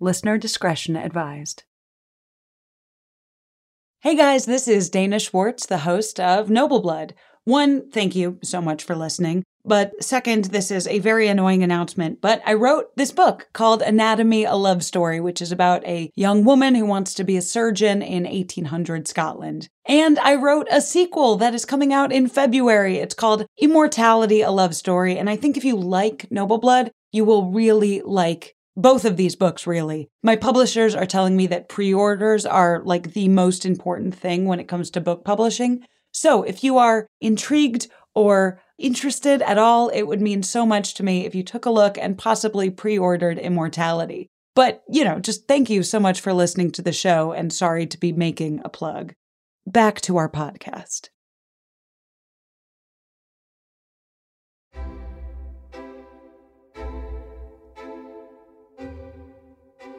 Listener discretion advised. Hey guys, this is Dana Schwartz, the host of Noble Blood. One, thank you so much for listening. But second, this is a very annoying announcement. But I wrote this book called Anatomy, a Love Story, which is about a young woman who wants to be a surgeon in 1800 Scotland. And I wrote a sequel that is coming out in February. It's called Immortality, a Love Story. And I think if you like Noble Blood, you will really like both of these books, really. My publishers are telling me that pre orders are like the most important thing when it comes to book publishing. So if you are intrigued or interested at all, it would mean so much to me if you took a look and possibly pre ordered Immortality. But, you know, just thank you so much for listening to the show and sorry to be making a plug. Back to our podcast.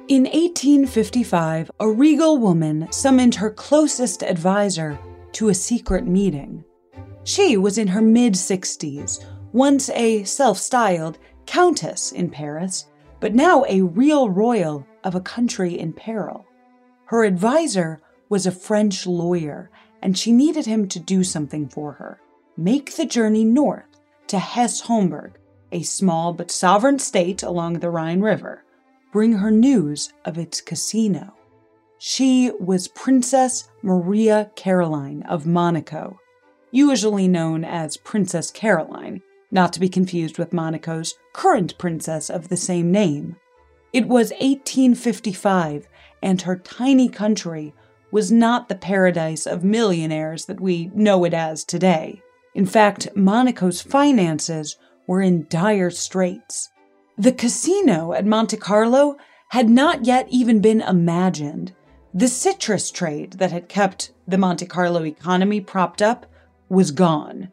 In 1855, a regal woman summoned her closest advisor to a secret meeting. She was in her mid 60s, once a self styled countess in Paris, but now a real royal of a country in peril. Her advisor was a French lawyer, and she needed him to do something for her make the journey north to Hesse Homburg, a small but sovereign state along the Rhine River bring her news of its casino. She was Princess Maria Caroline of Monaco, usually known as Princess Caroline, not to be confused with Monaco's current princess of the same name. It was 1855, and her tiny country was not the paradise of millionaires that we know it as today. In fact, Monaco's finances were in dire straits. The casino at Monte Carlo had not yet even been imagined. The citrus trade that had kept the Monte Carlo economy propped up was gone.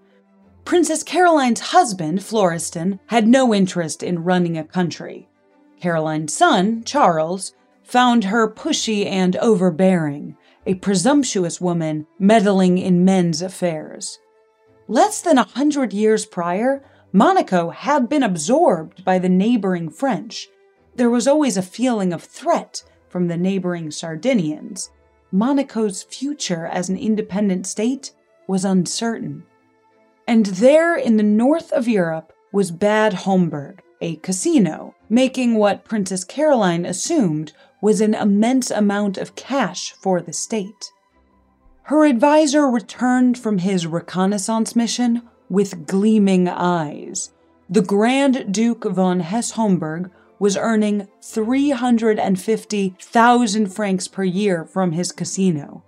Princess Caroline's husband, Florestan, had no interest in running a country. Caroline's son, Charles, found her pushy and overbearing, a presumptuous woman meddling in men's affairs. Less than a hundred years prior, Monaco had been absorbed by the neighboring French. There was always a feeling of threat from the neighboring Sardinians. Monaco's future as an independent state was uncertain. And there in the north of Europe was Bad Homburg, a casino, making what Princess Caroline assumed was an immense amount of cash for the state. Her advisor returned from his reconnaissance mission with gleaming eyes. The Grand Duke von Hesse Homburg was earning 350,000 francs per year from his casino.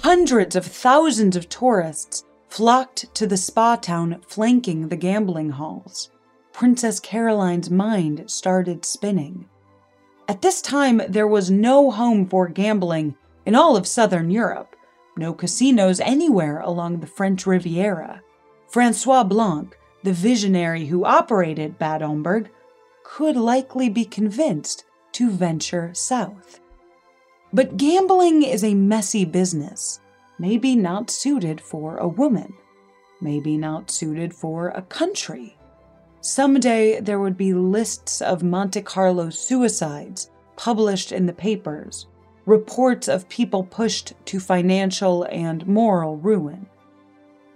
Hundreds of thousands of tourists flocked to the spa town flanking the gambling halls. Princess Caroline's mind started spinning. At this time, there was no home for gambling in all of southern Europe, no casinos anywhere along the French Riviera. Francois Blanc, the visionary who operated Bad could likely be convinced to venture south. But gambling is a messy business, maybe not suited for a woman, maybe not suited for a country. Someday there would be lists of Monte Carlo suicides published in the papers, reports of people pushed to financial and moral ruin.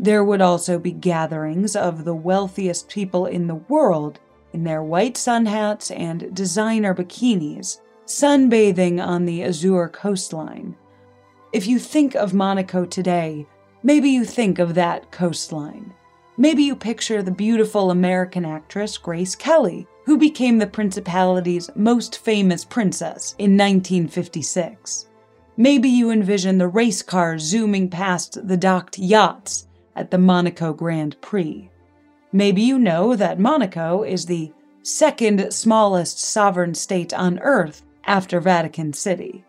There would also be gatherings of the wealthiest people in the world in their white sun hats and designer bikinis, sunbathing on the Azure coastline. If you think of Monaco today, maybe you think of that coastline. Maybe you picture the beautiful American actress Grace Kelly, who became the principality's most famous princess in 1956. Maybe you envision the race cars zooming past the docked yachts at the Monaco Grand Prix. Maybe you know that Monaco is the second smallest sovereign state on Earth after Vatican City.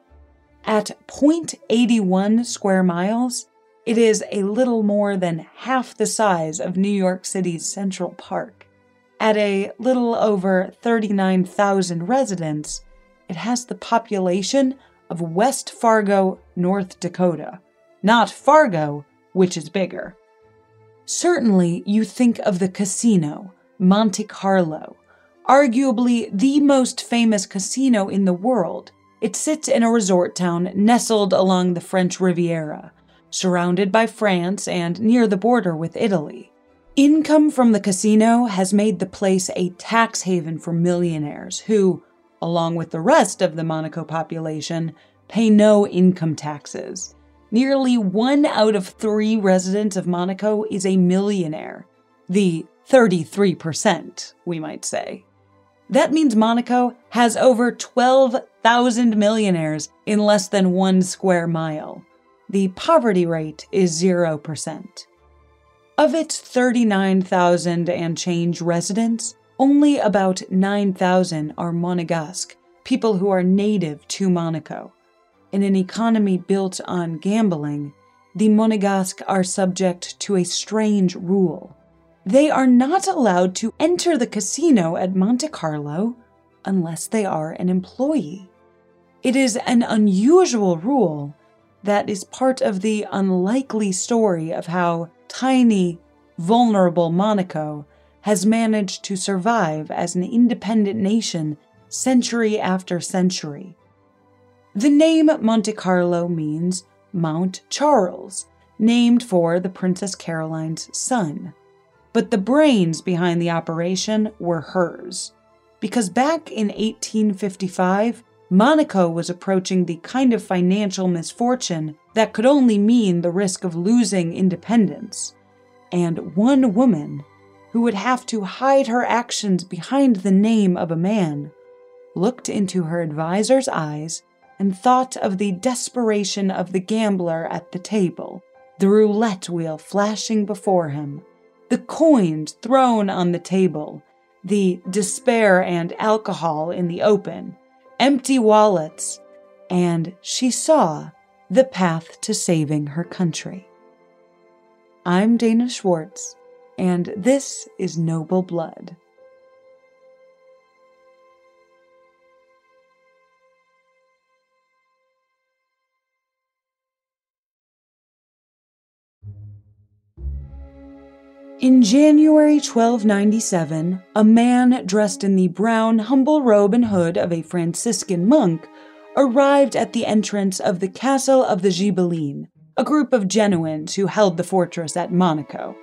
At 0.81 square miles, it is a little more than half the size of New York City's Central Park. At a little over 39,000 residents, it has the population of West Fargo, North Dakota, not Fargo, which is bigger. Certainly, you think of the casino, Monte Carlo, arguably the most famous casino in the world. It sits in a resort town nestled along the French Riviera, surrounded by France and near the border with Italy. Income from the casino has made the place a tax haven for millionaires who, along with the rest of the Monaco population, pay no income taxes. Nearly one out of three residents of Monaco is a millionaire. The 33%, we might say. That means Monaco has over 12,000 millionaires in less than one square mile. The poverty rate is 0%. Of its 39,000 and change residents, only about 9,000 are Monegasque, people who are native to Monaco. In an economy built on gambling, the Monegasque are subject to a strange rule. They are not allowed to enter the casino at Monte Carlo unless they are an employee. It is an unusual rule that is part of the unlikely story of how tiny, vulnerable Monaco has managed to survive as an independent nation century after century. The name Monte Carlo means Mount Charles, named for the Princess Caroline's son. But the brains behind the operation were hers. Because back in 1855, Monaco was approaching the kind of financial misfortune that could only mean the risk of losing independence. And one woman, who would have to hide her actions behind the name of a man, looked into her advisor's eyes and thought of the desperation of the gambler at the table, the roulette wheel flashing before him, the coins thrown on the table, the despair and alcohol in the open, empty wallets, and she saw the path to saving her country. I'm Dana Schwartz, and this is Noble Blood. In January 1297, a man dressed in the brown, humble robe and hood of a Franciscan monk arrived at the entrance of the castle of the Ghibellines, a group of Genoans who held the fortress at Monaco.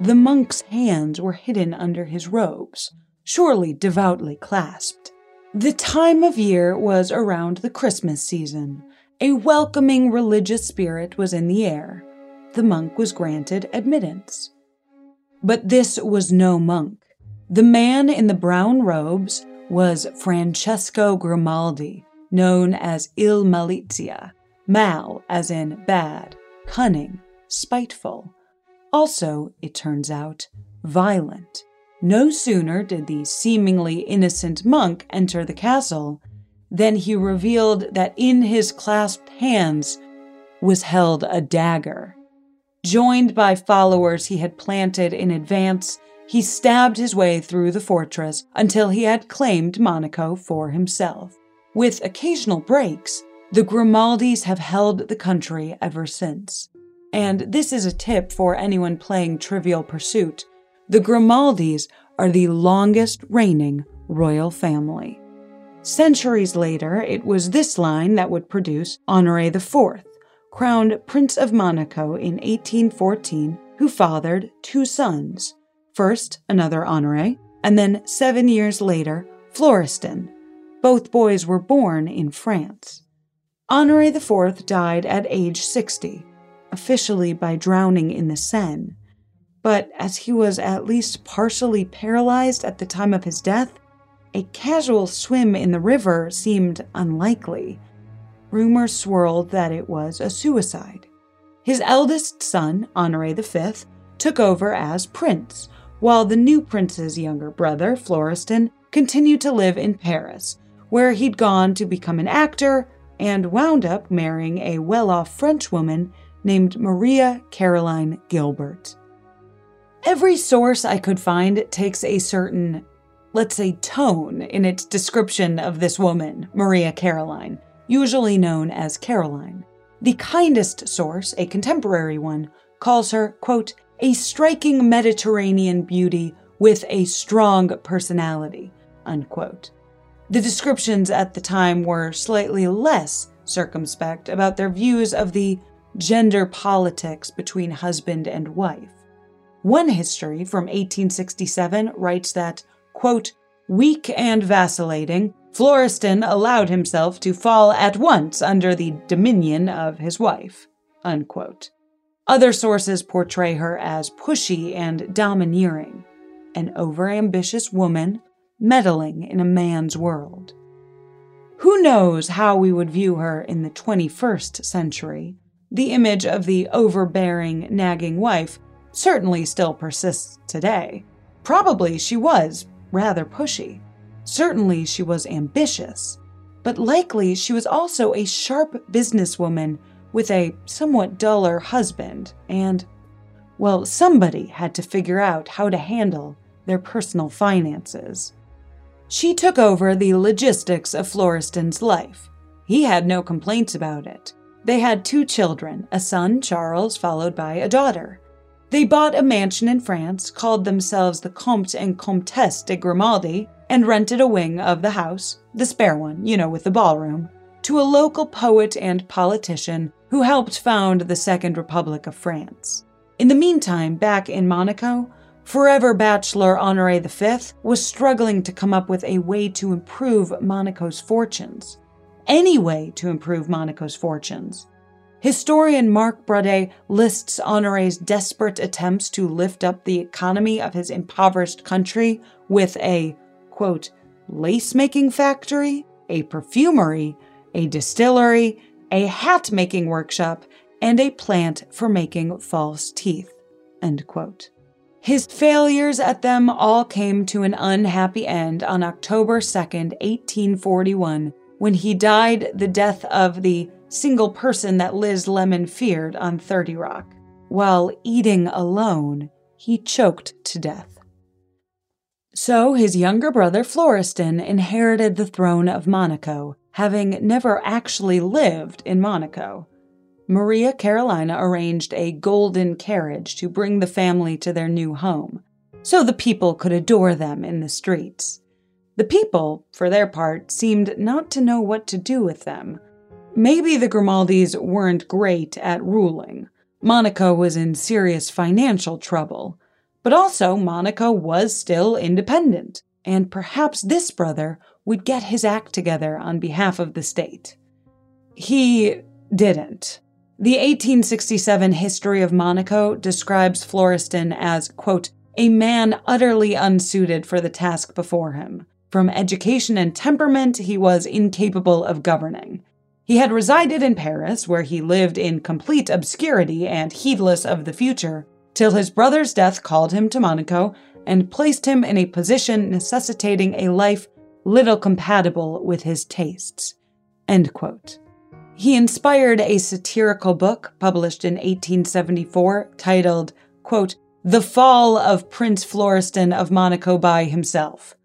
The monk's hands were hidden under his robes, surely devoutly clasped. The time of year was around the Christmas season. A welcoming religious spirit was in the air. The monk was granted admittance. But this was no monk. The man in the brown robes was Francesco Grimaldi, known as Il Malizia, mal as in bad, cunning, spiteful. Also, it turns out, violent. No sooner did the seemingly innocent monk enter the castle than he revealed that in his clasped hands was held a dagger. Joined by followers he had planted in advance, he stabbed his way through the fortress until he had claimed Monaco for himself. With occasional breaks, the Grimaldis have held the country ever since. And this is a tip for anyone playing Trivial Pursuit. The Grimaldis are the longest reigning royal family. Centuries later, it was this line that would produce Honore IV, crowned Prince of Monaco in 1814, who fathered two sons. First, another Honore, and then seven years later, Florestan. Both boys were born in France. Honore IV died at age 60, officially by drowning in the Seine. But as he was at least partially paralyzed at the time of his death, a casual swim in the river seemed unlikely rumors swirled that it was a suicide. His eldest son, Honore V, took over as prince, while the new prince's younger brother, Florestan, continued to live in Paris, where he'd gone to become an actor and wound up marrying a well off French woman named Maria Caroline Gilbert. Every source I could find takes a certain, let's say, tone in its description of this woman, Maria Caroline, usually known as Caroline. The kindest source, a contemporary one, calls her, quote, a striking Mediterranean beauty with a strong personality, unquote. The descriptions at the time were slightly less circumspect about their views of the gender politics between husband and wife. One history from 1867 writes that, quote, weak and vacillating, Florestan allowed himself to fall at once under the dominion of his wife. Unquote. Other sources portray her as pushy and domineering, an overambitious woman meddling in a man's world. Who knows how we would view her in the 21st century? The image of the overbearing, nagging wife certainly still persists today. Probably she was rather pushy. Certainly she was ambitious. But likely she was also a sharp businesswoman with a somewhat duller husband, and, well, somebody had to figure out how to handle their personal finances. She took over the logistics of Florestan's life. He had no complaints about it. They had two children, a son, Charles, followed by a daughter. They bought a mansion in France, called themselves the Comte and Comtesse de Grimaldi, and rented a wing of the house, the spare one, you know, with the ballroom, to a local poet and politician who helped found the Second Republic of France. In the meantime, back in Monaco, Forever Bachelor Honore V was struggling to come up with a way to improve Monaco's fortunes. Any way to improve Monaco's fortunes. Historian Marc Braudet lists Honore's desperate attempts to lift up the economy of his impoverished country with a, quote, lace making factory, a perfumery, a distillery, a hat making workshop, and a plant for making false teeth, end quote. His failures at them all came to an unhappy end on October 2nd, 1841, when he died the death of the single person that Liz Lemon feared on 30 Rock. While eating alone, he choked to death. So his younger brother Florestan inherited the throne of Monaco, having never actually lived in Monaco. Maria Carolina arranged a golden carriage to bring the family to their new home, so the people could adore them in the streets. The people, for their part, seemed not to know what to do with them. Maybe the Grimaldis weren't great at ruling. Monaco was in serious financial trouble. But also, Monaco was still independent, and perhaps this brother would get his act together on behalf of the state. He didn't. The 1867 History of Monaco describes Florestan as, quote, a man utterly unsuited for the task before him. From education and temperament, he was incapable of governing. He had resided in Paris, where he lived in complete obscurity and heedless of the future, till his brother's death called him to Monaco and placed him in a position necessitating a life little compatible with his tastes. He inspired a satirical book published in 1874 titled, quote, The Fall of Prince Florestan of Monaco by Himself.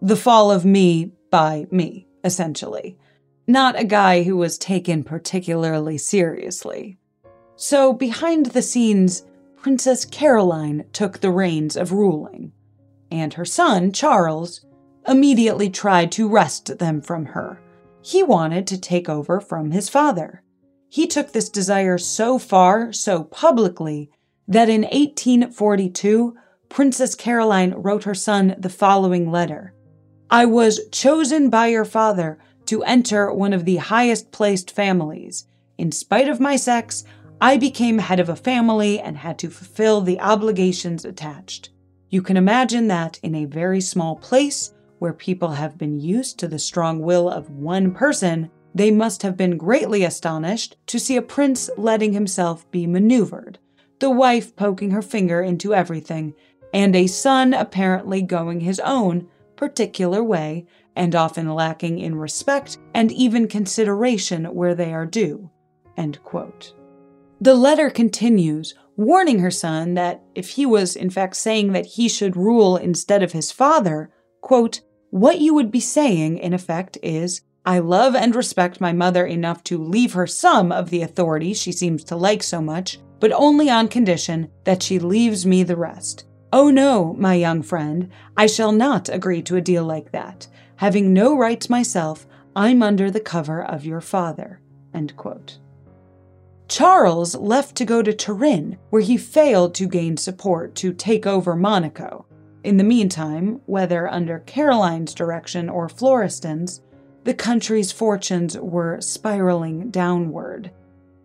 The Fall of Me by Me, essentially. Not a guy who was taken particularly seriously. So, behind the scenes, Princess Caroline took the reins of ruling, and her son, Charles, immediately tried to wrest them from her he wanted to take over from his father. He took this desire so far, so publicly, that in 1842, Princess Caroline wrote her son the following letter I was chosen by your father to enter one of the highest placed families. In spite of my sex, I became head of a family and had to fulfill the obligations attached. You can imagine that in a very small place, where people have been used to the strong will of one person, they must have been greatly astonished to see a prince letting himself be maneuvered, the wife poking her finger into everything, and a son apparently going his own particular way and often lacking in respect and even consideration where they are due. The letter continues, warning her son that if he was in fact saying that he should rule instead of his father, quote, what you would be saying, in effect, is, I love and respect my mother enough to leave her some of the authority she seems to like so much, but only on condition that she leaves me the rest. Oh no, my young friend, I shall not agree to a deal like that. Having no rights myself, I'm under the cover of your father. Charles left to go to Turin, where he failed to gain support to take over Monaco. In the meantime, whether under Caroline's direction or Florestan's, the country's fortunes were spiraling downward.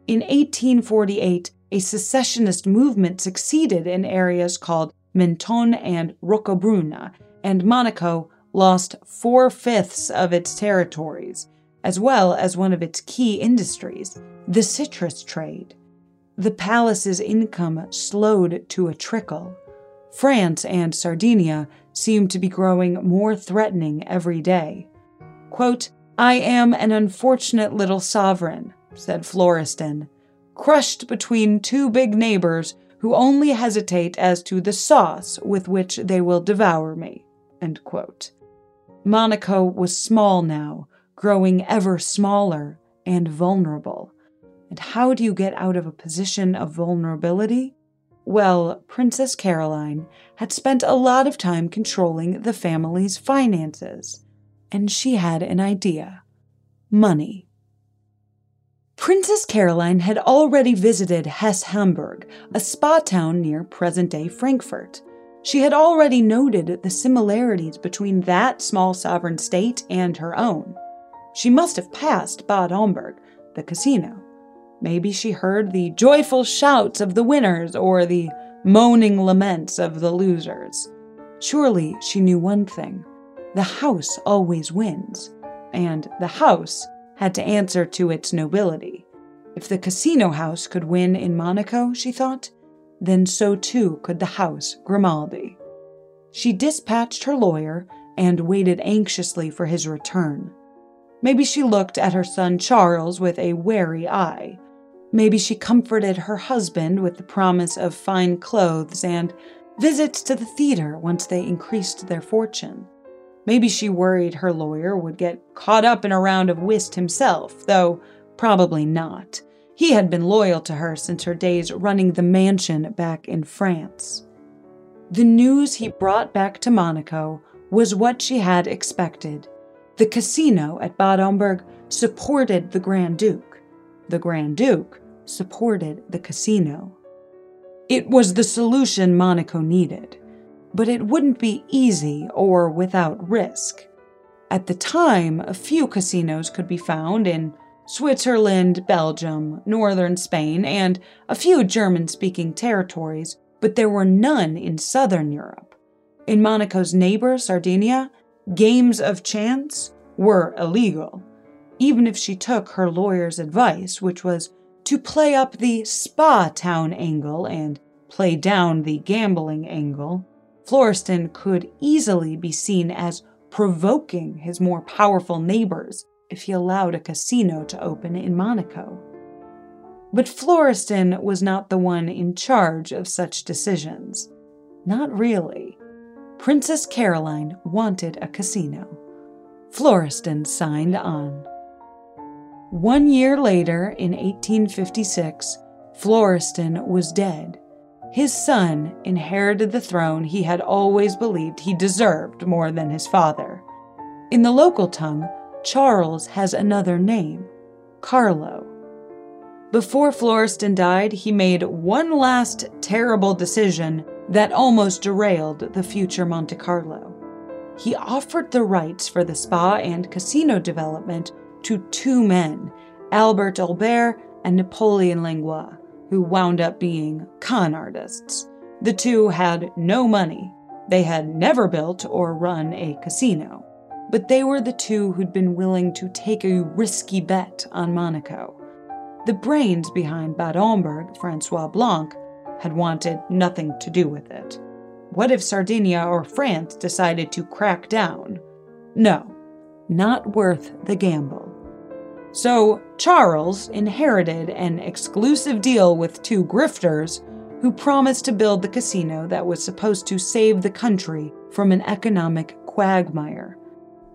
In 1848, a secessionist movement succeeded in areas called Menton and Roquebrune, and Monaco lost four fifths of its territories, as well as one of its key industries, the citrus trade. The palace's income slowed to a trickle. France and Sardinia seemed to be growing more threatening every day. Quote, I am an unfortunate little sovereign, said Florestan, crushed between two big neighbors who only hesitate as to the sauce with which they will devour me. Monaco was small now, growing ever smaller and vulnerable. And how do you get out of a position of vulnerability? Well, Princess Caroline had spent a lot of time controlling the family's finances, and she had an idea money. Princess Caroline had already visited Hesse Homburg, a spa town near present day Frankfurt. She had already noted the similarities between that small sovereign state and her own. She must have passed Bad Homburg, the casino. Maybe she heard the joyful shouts of the winners or the moaning laments of the losers. Surely she knew one thing the house always wins, and the house had to answer to its nobility. If the casino house could win in Monaco, she thought, then so too could the house Grimaldi. She dispatched her lawyer and waited anxiously for his return. Maybe she looked at her son Charles with a wary eye. Maybe she comforted her husband with the promise of fine clothes and visits to the theater once they increased their fortune. Maybe she worried her lawyer would get caught up in a round of whist himself, though probably not. He had been loyal to her since her days running the mansion back in France. The news he brought back to Monaco was what she had expected. The casino at Bad Homburg supported the Grand Duke. The Grand Duke supported the casino. It was the solution Monaco needed but it wouldn't be easy or without risk. At the time, a few casinos could be found in Switzerland, Belgium, northern Spain, and a few German speaking territories, but there were none in southern Europe. In Monaco's neighbor, Sardinia, games of chance were illegal, even if she took her lawyer's advice, which was to play up the spa town angle and play down the gambling angle. Florestan could easily be seen as provoking his more powerful neighbors if he allowed a casino to open in Monaco. But Florestan was not the one in charge of such decisions. Not really. Princess Caroline wanted a casino. Florestan signed on. One year later, in 1856, Florestan was dead his son inherited the throne he had always believed he deserved more than his father. In the local tongue, Charles has another name Carlo. Before Florestan died, he made one last terrible decision that almost derailed the future Monte Carlo. He offered the rights for the spa and casino development to two men, Albert Aubert and Napoleon Langlois who wound up being con artists. The two had no money. They had never built or run a casino. But they were the two who'd been willing to take a risky bet on Monaco. The brains behind Bad Homburg, Francois Blanc, had wanted nothing to do with it. What if Sardinia or France decided to crack down? No, not worth the gamble. So, Charles inherited an exclusive deal with two grifters who promised to build the casino that was supposed to save the country from an economic quagmire.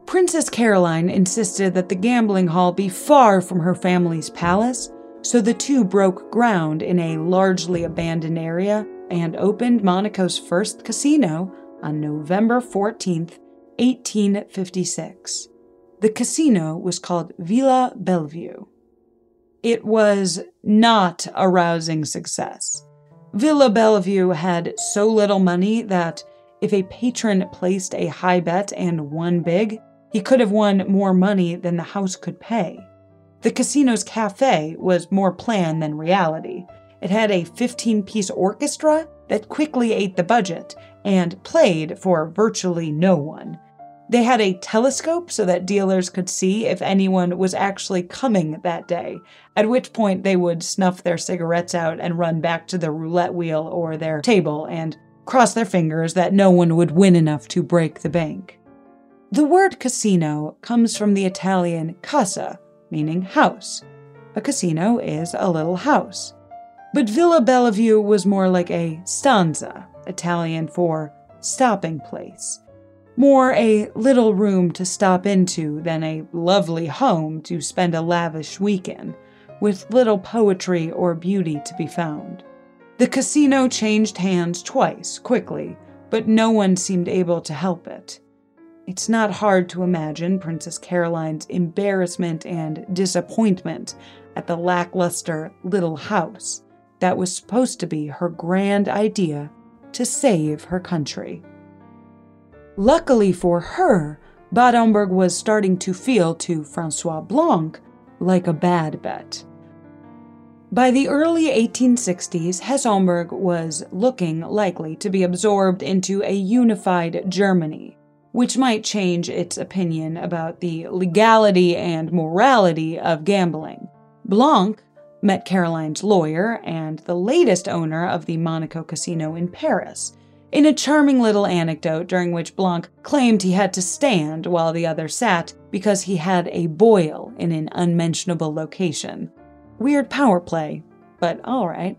Princess Caroline insisted that the gambling hall be far from her family's palace, so the two broke ground in a largely abandoned area and opened Monaco's first casino on November 14, 1856. The casino was called Villa Bellevue. It was not a rousing success. Villa Bellevue had so little money that if a patron placed a high bet and won big, he could have won more money than the house could pay. The casino's cafe was more plan than reality. It had a 15 piece orchestra that quickly ate the budget and played for virtually no one. They had a telescope so that dealers could see if anyone was actually coming that day, at which point they would snuff their cigarettes out and run back to the roulette wheel or their table and cross their fingers that no one would win enough to break the bank. The word casino comes from the Italian casa, meaning house. A casino is a little house. But Villa Bellevue was more like a stanza, Italian for stopping place more a little room to stop into than a lovely home to spend a lavish weekend, with little poetry or beauty to be found. The casino changed hands twice, quickly, but no one seemed able to help it. It's not hard to imagine Princess Caroline's embarrassment and disappointment at the lackluster little house that was supposed to be her grand idea to save her country. Luckily for her, Bad Homburg was starting to feel to Francois Blanc like a bad bet. By the early 1860s, Hesse-Homburg was looking likely to be absorbed into a unified Germany, which might change its opinion about the legality and morality of gambling. Blanc met Caroline's lawyer and the latest owner of the Monaco Casino in Paris, in a charming little anecdote during which Blanc claimed he had to stand while the other sat because he had a boil in an unmentionable location. Weird power play, but alright.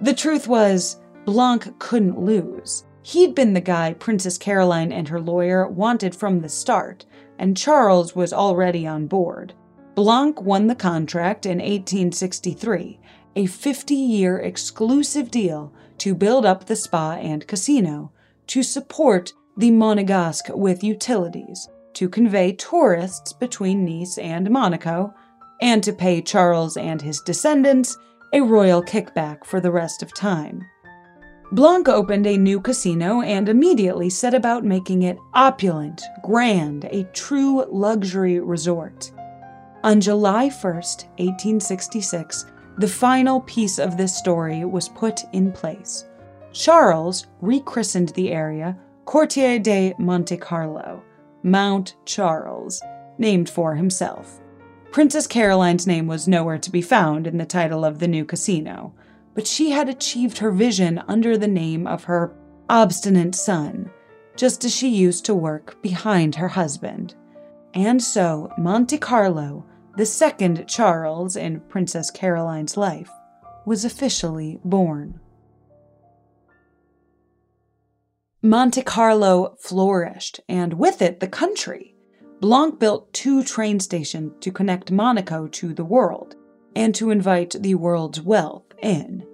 The truth was, Blanc couldn't lose. He'd been the guy Princess Caroline and her lawyer wanted from the start, and Charles was already on board. Blanc won the contract in 1863, a 50 year exclusive deal to build up the spa and casino, to support the Monegasque with utilities, to convey tourists between Nice and Monaco, and to pay Charles and his descendants a royal kickback for the rest of time. Blanc opened a new casino and immediately set about making it opulent, grand, a true luxury resort. On July 1st, 1866, the final piece of this story was put in place. Charles rechristened the area Quartier de Monte Carlo, Mount Charles, named for himself. Princess Caroline's name was nowhere to be found in the title of the new casino, but she had achieved her vision under the name of her obstinate son, just as she used to work behind her husband. And so Monte Carlo the second Charles in Princess Caroline's life, was officially born. Monte Carlo flourished, and with it the country. Blanc built two train stations to connect Monaco to the world and to invite the world's wealth in.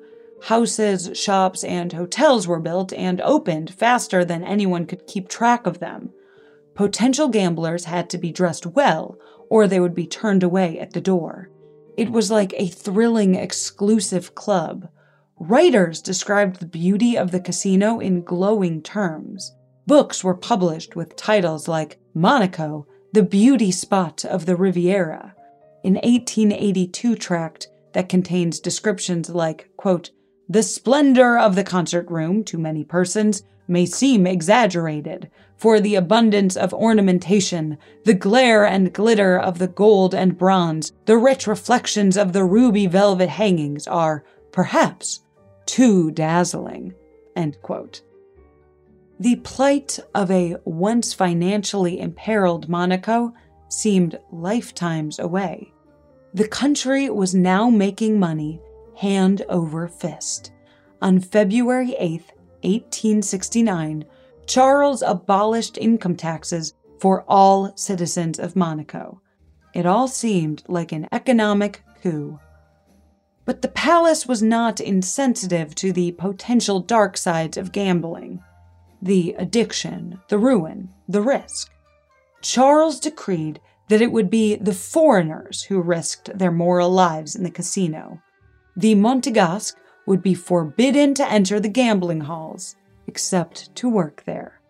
Houses, shops, and hotels were built and opened faster than anyone could keep track of them. Potential gamblers had to be dressed well or they would be turned away at the door. It was like a thrilling, exclusive club. Writers described the beauty of the casino in glowing terms. Books were published with titles like Monaco, the beauty spot of the Riviera, an 1882 tract that contains descriptions like, quote, the splendor of the concert room to many persons may seem exaggerated, for the abundance of ornamentation, the glare and glitter of the gold and bronze, the rich reflections of the ruby velvet hangings are, perhaps, too dazzling. The plight of a once financially imperiled Monaco seemed lifetimes away. The country was now making money hand over fist. On February 8, 1869, Charles abolished income taxes for all citizens of Monaco. It all seemed like an economic coup. But the palace was not insensitive to the potential dark sides of gambling the addiction, the ruin, the risk. Charles decreed that it would be the foreigners who risked their moral lives in the casino. The Monegasque would be forbidden to enter the gambling halls, except to work there.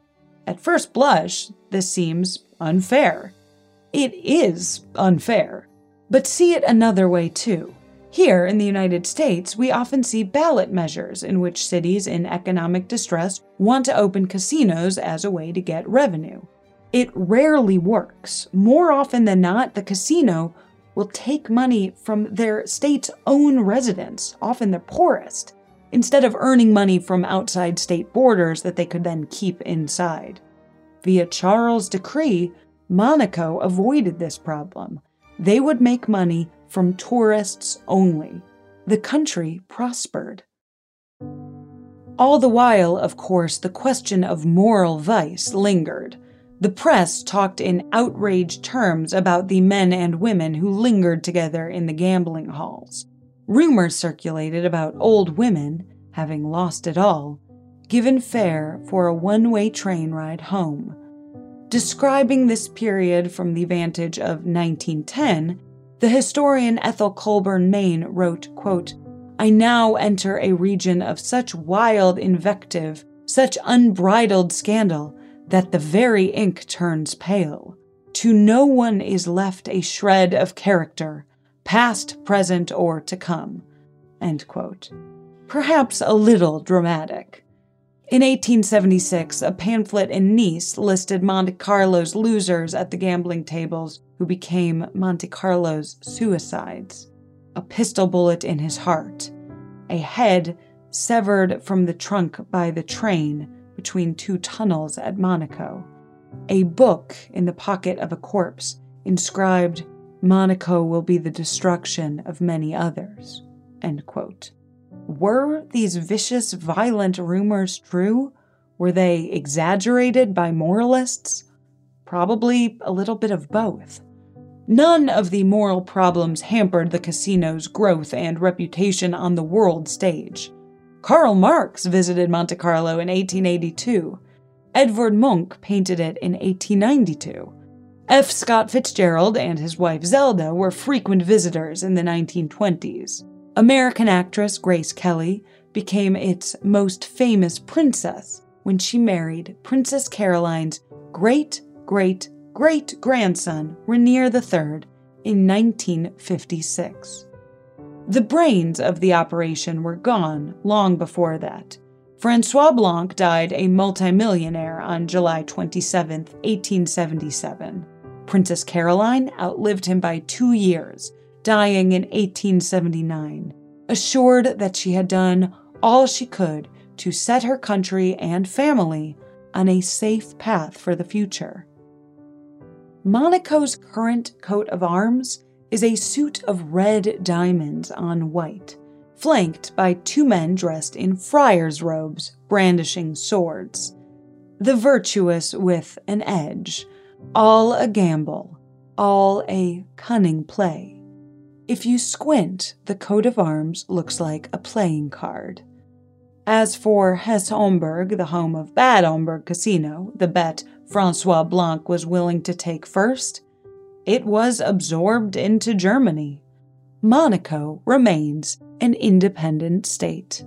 At first blush, this seems unfair. It is unfair. But see it another way, too. Here in the United States, we often see ballot measures in which cities in economic distress want to open casinos as a way to get revenue. It rarely works. More often than not, the casino will take money from their state's own residents, often the poorest, instead of earning money from outside state borders that they could then keep inside. Via Charles' decree, Monaco avoided this problem. They would make money from tourists only. The country prospered. All the while, of course, the question of moral vice lingered. The press talked in outraged terms about the men and women who lingered together in the gambling halls. Rumors circulated about old women, having lost it all, given fare for a one way train ride home. Describing this period from the vantage of 1910, the historian Ethel Colburn Mayne wrote, quote, I now enter a region of such wild invective, such unbridled scandal, that the very ink turns pale. To no one is left a shred of character, past, present, or to come. Perhaps a little dramatic. In 1876, a pamphlet in Nice listed Monte Carlo's losers at the gambling tables who became Monte Carlo's suicides. A pistol bullet in his heart, a head severed from the trunk by the train between two tunnels at Monaco, a book in the pocket of a corpse inscribed, Monaco will be the destruction of many others. Were these vicious, violent rumors true? Were they exaggerated by moralists? Probably a little bit of both. None of the moral problems hampered the casino's growth and reputation on the world stage. Karl Marx visited Monte Carlo in 1882. Edvard Munch painted it in 1892. F. Scott Fitzgerald and his wife Zelda were frequent visitors in the 1920s. American actress Grace Kelly became its most famous princess when she married Princess Caroline's great great great grandson, Rainier III, in 1956. The brains of the operation were gone long before that. Francois Blanc died a multimillionaire on July 27, 1877. Princess Caroline outlived him by two years, dying in 1879, assured that she had done all she could to set her country and family on a safe path for the future. Monaco's current coat of arms is a suit of red diamonds on white, flanked by two men dressed in friar's robes, brandishing swords. The virtuous with an edge, all a gamble, all a cunning play. If you squint, the coat of arms looks like a playing card. As for Hesse Homburg, the home of Bad Homburg Casino, the bet Francois Blanc was willing to take first, it was absorbed into Germany. Monaco remains an independent state.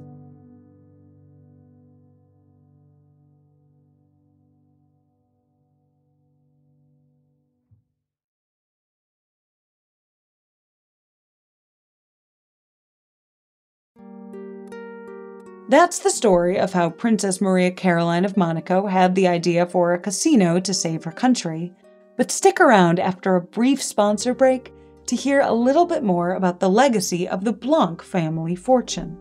That's the story of how Princess Maria Caroline of Monaco had the idea for a casino to save her country but stick around after a brief sponsor break to hear a little bit more about the legacy of the Blanc family fortune.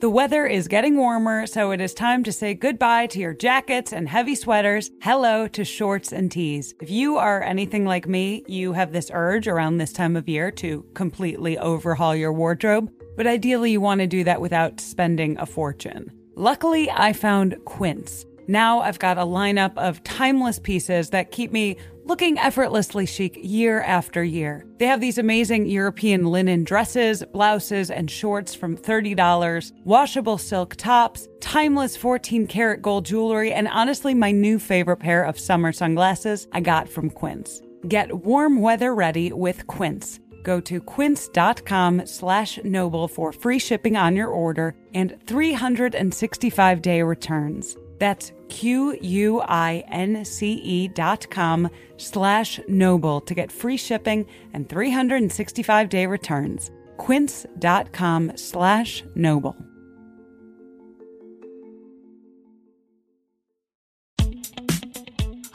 The weather is getting warmer, so it is time to say goodbye to your jackets and heavy sweaters. Hello to shorts and tees. If you are anything like me, you have this urge around this time of year to completely overhaul your wardrobe but ideally you want to do that without spending a fortune. Luckily, I found Quince. Now I've got a lineup of timeless pieces that keep me looking effortlessly chic year after year. They have these amazing European linen dresses, blouses, and shorts from $30, washable silk tops, timeless 14 karat gold jewelry, and honestly, my new favorite pair of summer sunglasses I got from Quince. Get warm weather ready with Quince. Go to quince.com slash noble for free shipping on your order and 365 day returns. That's Q-U-I-N-C-E dot com slash noble to get free shipping and 365 day returns. Quince.com slash noble.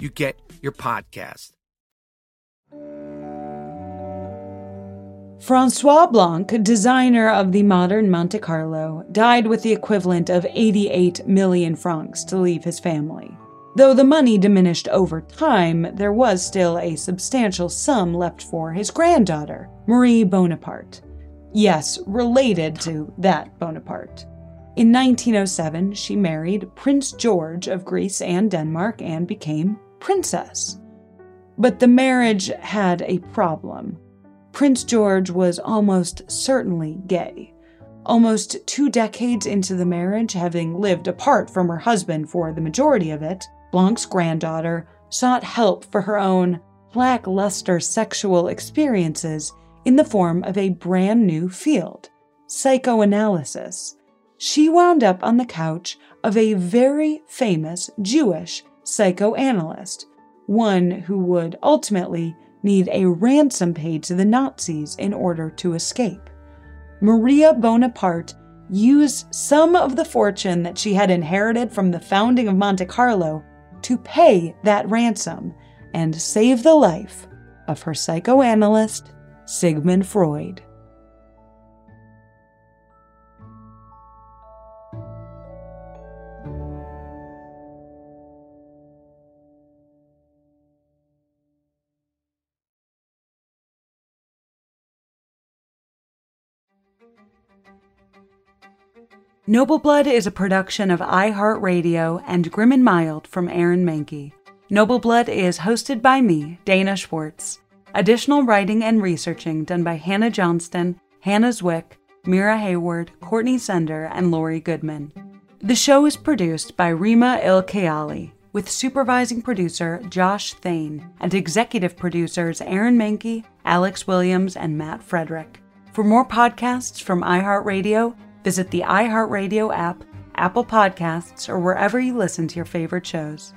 you get your podcast. Francois Blanc, designer of the modern Monte Carlo, died with the equivalent of 88 million francs to leave his family. Though the money diminished over time, there was still a substantial sum left for his granddaughter, Marie Bonaparte. Yes, related to that Bonaparte. In 1907, she married Prince George of Greece and Denmark and became princess. But the marriage had a problem. Prince George was almost certainly gay. Almost two decades into the marriage, having lived apart from her husband for the majority of it, Blanc's granddaughter sought help for her own lackluster sexual experiences in the form of a brand new field psychoanalysis. She wound up on the couch of a very famous Jewish psychoanalyst, one who would ultimately need a ransom paid to the Nazis in order to escape. Maria Bonaparte used some of the fortune that she had inherited from the founding of Monte Carlo to pay that ransom and save the life of her psychoanalyst, Sigmund Freud. Noble Blood is a production of iHeartRadio and Grim and Mild from Aaron Mahnke. Noble Blood is hosted by me, Dana Schwartz. Additional writing and researching done by Hannah Johnston, Hannah Zwick, Mira Hayward, Courtney Sender, and Lori Goodman. The show is produced by Rima El Kayali, with supervising producer Josh Thane and executive producers Aaron Mahnke, Alex Williams, and Matt Frederick. For more podcasts from iHeartRadio, visit the iHeartRadio app, Apple Podcasts, or wherever you listen to your favorite shows.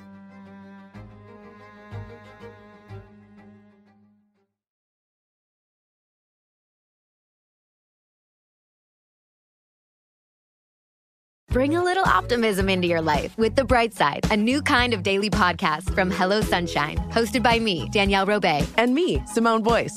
Bring a little optimism into your life with The Bright Side, a new kind of daily podcast from Hello Sunshine, hosted by me, Danielle Robay. And me, Simone Boyce.